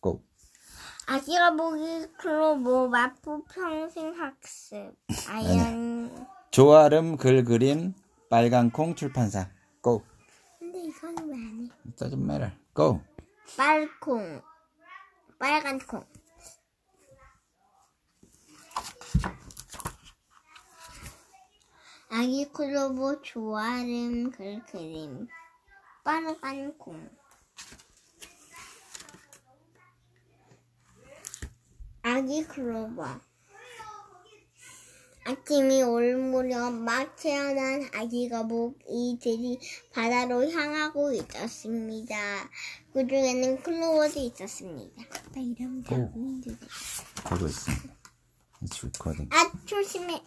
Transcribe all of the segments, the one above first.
Go. 아기가 보기 클로버 마포 평생 학습 아연 조아름 글 그림 빨간 콩 출판사. Go. 근데 이건 왜안 해? It doesn't matter. Go. 빨콩 빨간 콩 아기 클로버 조아름 글 그림 빨간 콩 아기 클로버 아침이 올 무렵 막 태어난 아기 거북이들이 바다로 향하고 있었습니다. 그 중에는 클로버도 있었습니다. 아빠 이름. 보이는데. 되고 있어. Recording. 아, 조심해.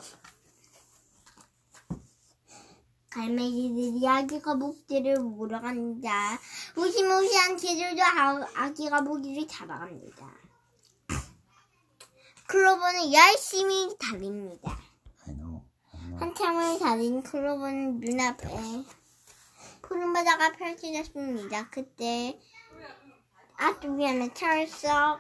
갈매기들이 아기 거북이를 물어간다. 무시무시한 개들도 아- 아기 거북이를 잡아갑니다. 클로버는 열심히 달립니다. 한참을 달린 클로버는 눈앞에 푸른 바다가 펼쳐졌습니다. 그때 앞쪽이 하나 철썩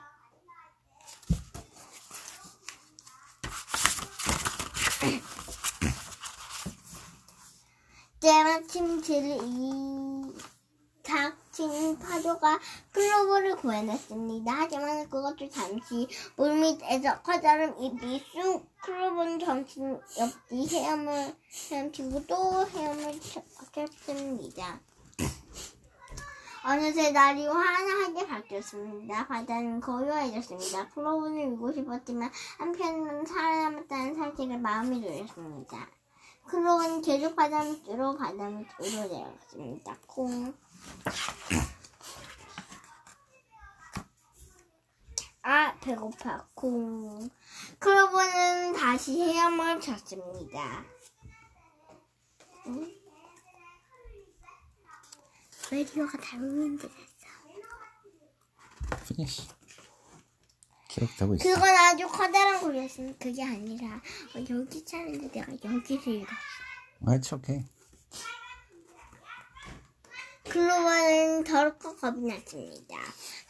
때마침 들이 닥친 파도가 클로버를 구해냈습니다. 하지만 그것도 잠시 물밑에서 커다란 쑥 클로버는 정신없이 헤엄을 헤엄치고 또 헤엄을 쳐- 쳤습니다. 어느새 날이 환하게 바뀌었습니다. 바다는 고요해졌습니다. 클로버는 울고 싶었지만 한편으로는 살아남았다는 사실에 마음이 놓였습니다. 바다 밑으로 바다 밑으로 내려갔습니다. 콩. 아, 배고파. 콩. 클로버는 다시 헤엄을 쳤습니다. 응? 라디오가 닮은데 Finish. 기억되고 있어. 그건 아주 커다란 고리였으니 그게 아니라 어, 여기 차는데 내가 여기를 읽었어. Okay. 클로버는 덜컥 겁이 났습니다.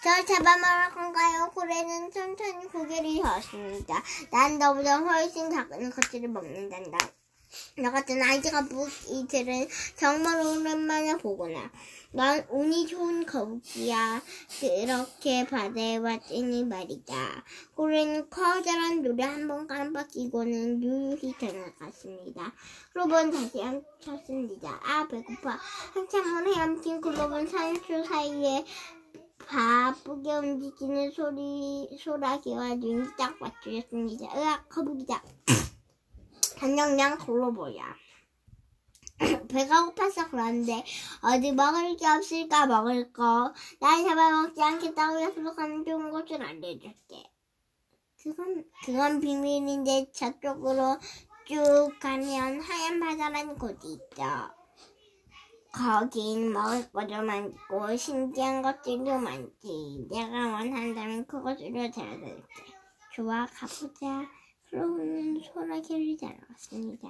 저 잡아먹을 건가요? 고래는 천천히 고개를 저었습니다. 난 너보다 훨씬 작은 것들을 먹는단다. 너 같은 아이가 무이들은 정말 오랜만에 보구나. 넌 운이 좋은 거북이야. 그렇게 바다에 왔더니 말이다. 고래는 커다란 노래 한 번 깜빡이고는 유유히 지나갔습니다. 클로버는 다시 헤엄쳤습니다. 아 배고파. 한참을 헤엄친 클로버는 산수 사이에 바쁘게 움직이는 소리 소라기와 눈이 딱 맞추었습니다. 으악 거북이다. 단영양 클로버야. 배가 고파서 그런데 어디 먹을 게 없을까 먹을 거. 날 잡아먹지 않겠다고 약속하는 좋은 것을 알려줄게. 그건 그건 비밀인데 저쪽으로 쭉 가면 하얀 바다라는 곳이 있죠. 거긴 먹을 것도 많고 신기한 것들도 많지. 내가 원한다면 그곳으로 데려갈게. 좋아 가보자. 클로우는 소라게를 따라갔습니다.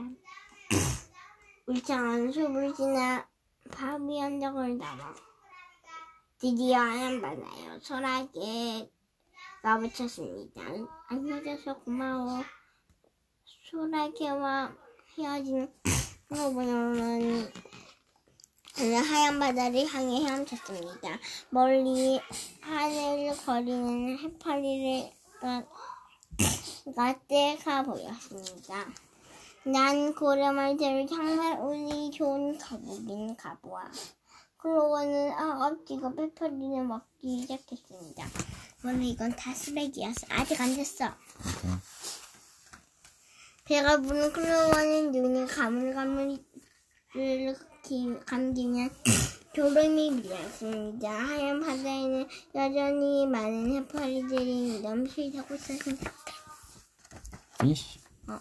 울창한 숲을 지나 바위 언덕을 넘어 드디어 하얀 바다요. 소라게가 붙였습니다. 알려줘서 고마워. 소라게와 헤어진 그는 하얀 바다를 향해 헤엄쳤습니다. 멀리 하늘을 거리는 해파리를 가때가 보였습니다. 난 고래말들을 정말 운이 좋은 거북인 가보아. 클로버는 아업지가 빼파리를 먹기 시작했습니다. 원래 이건 다 쓰레기였어. 아직 안 됐어. 배가 부른 클로버는 눈이 가물가물 기- 감기면 졸음이 밀렸습니다. 하얀 바다에는 여전히 많은 해파리들이 넘실대고 있었습니다. Finish. 어.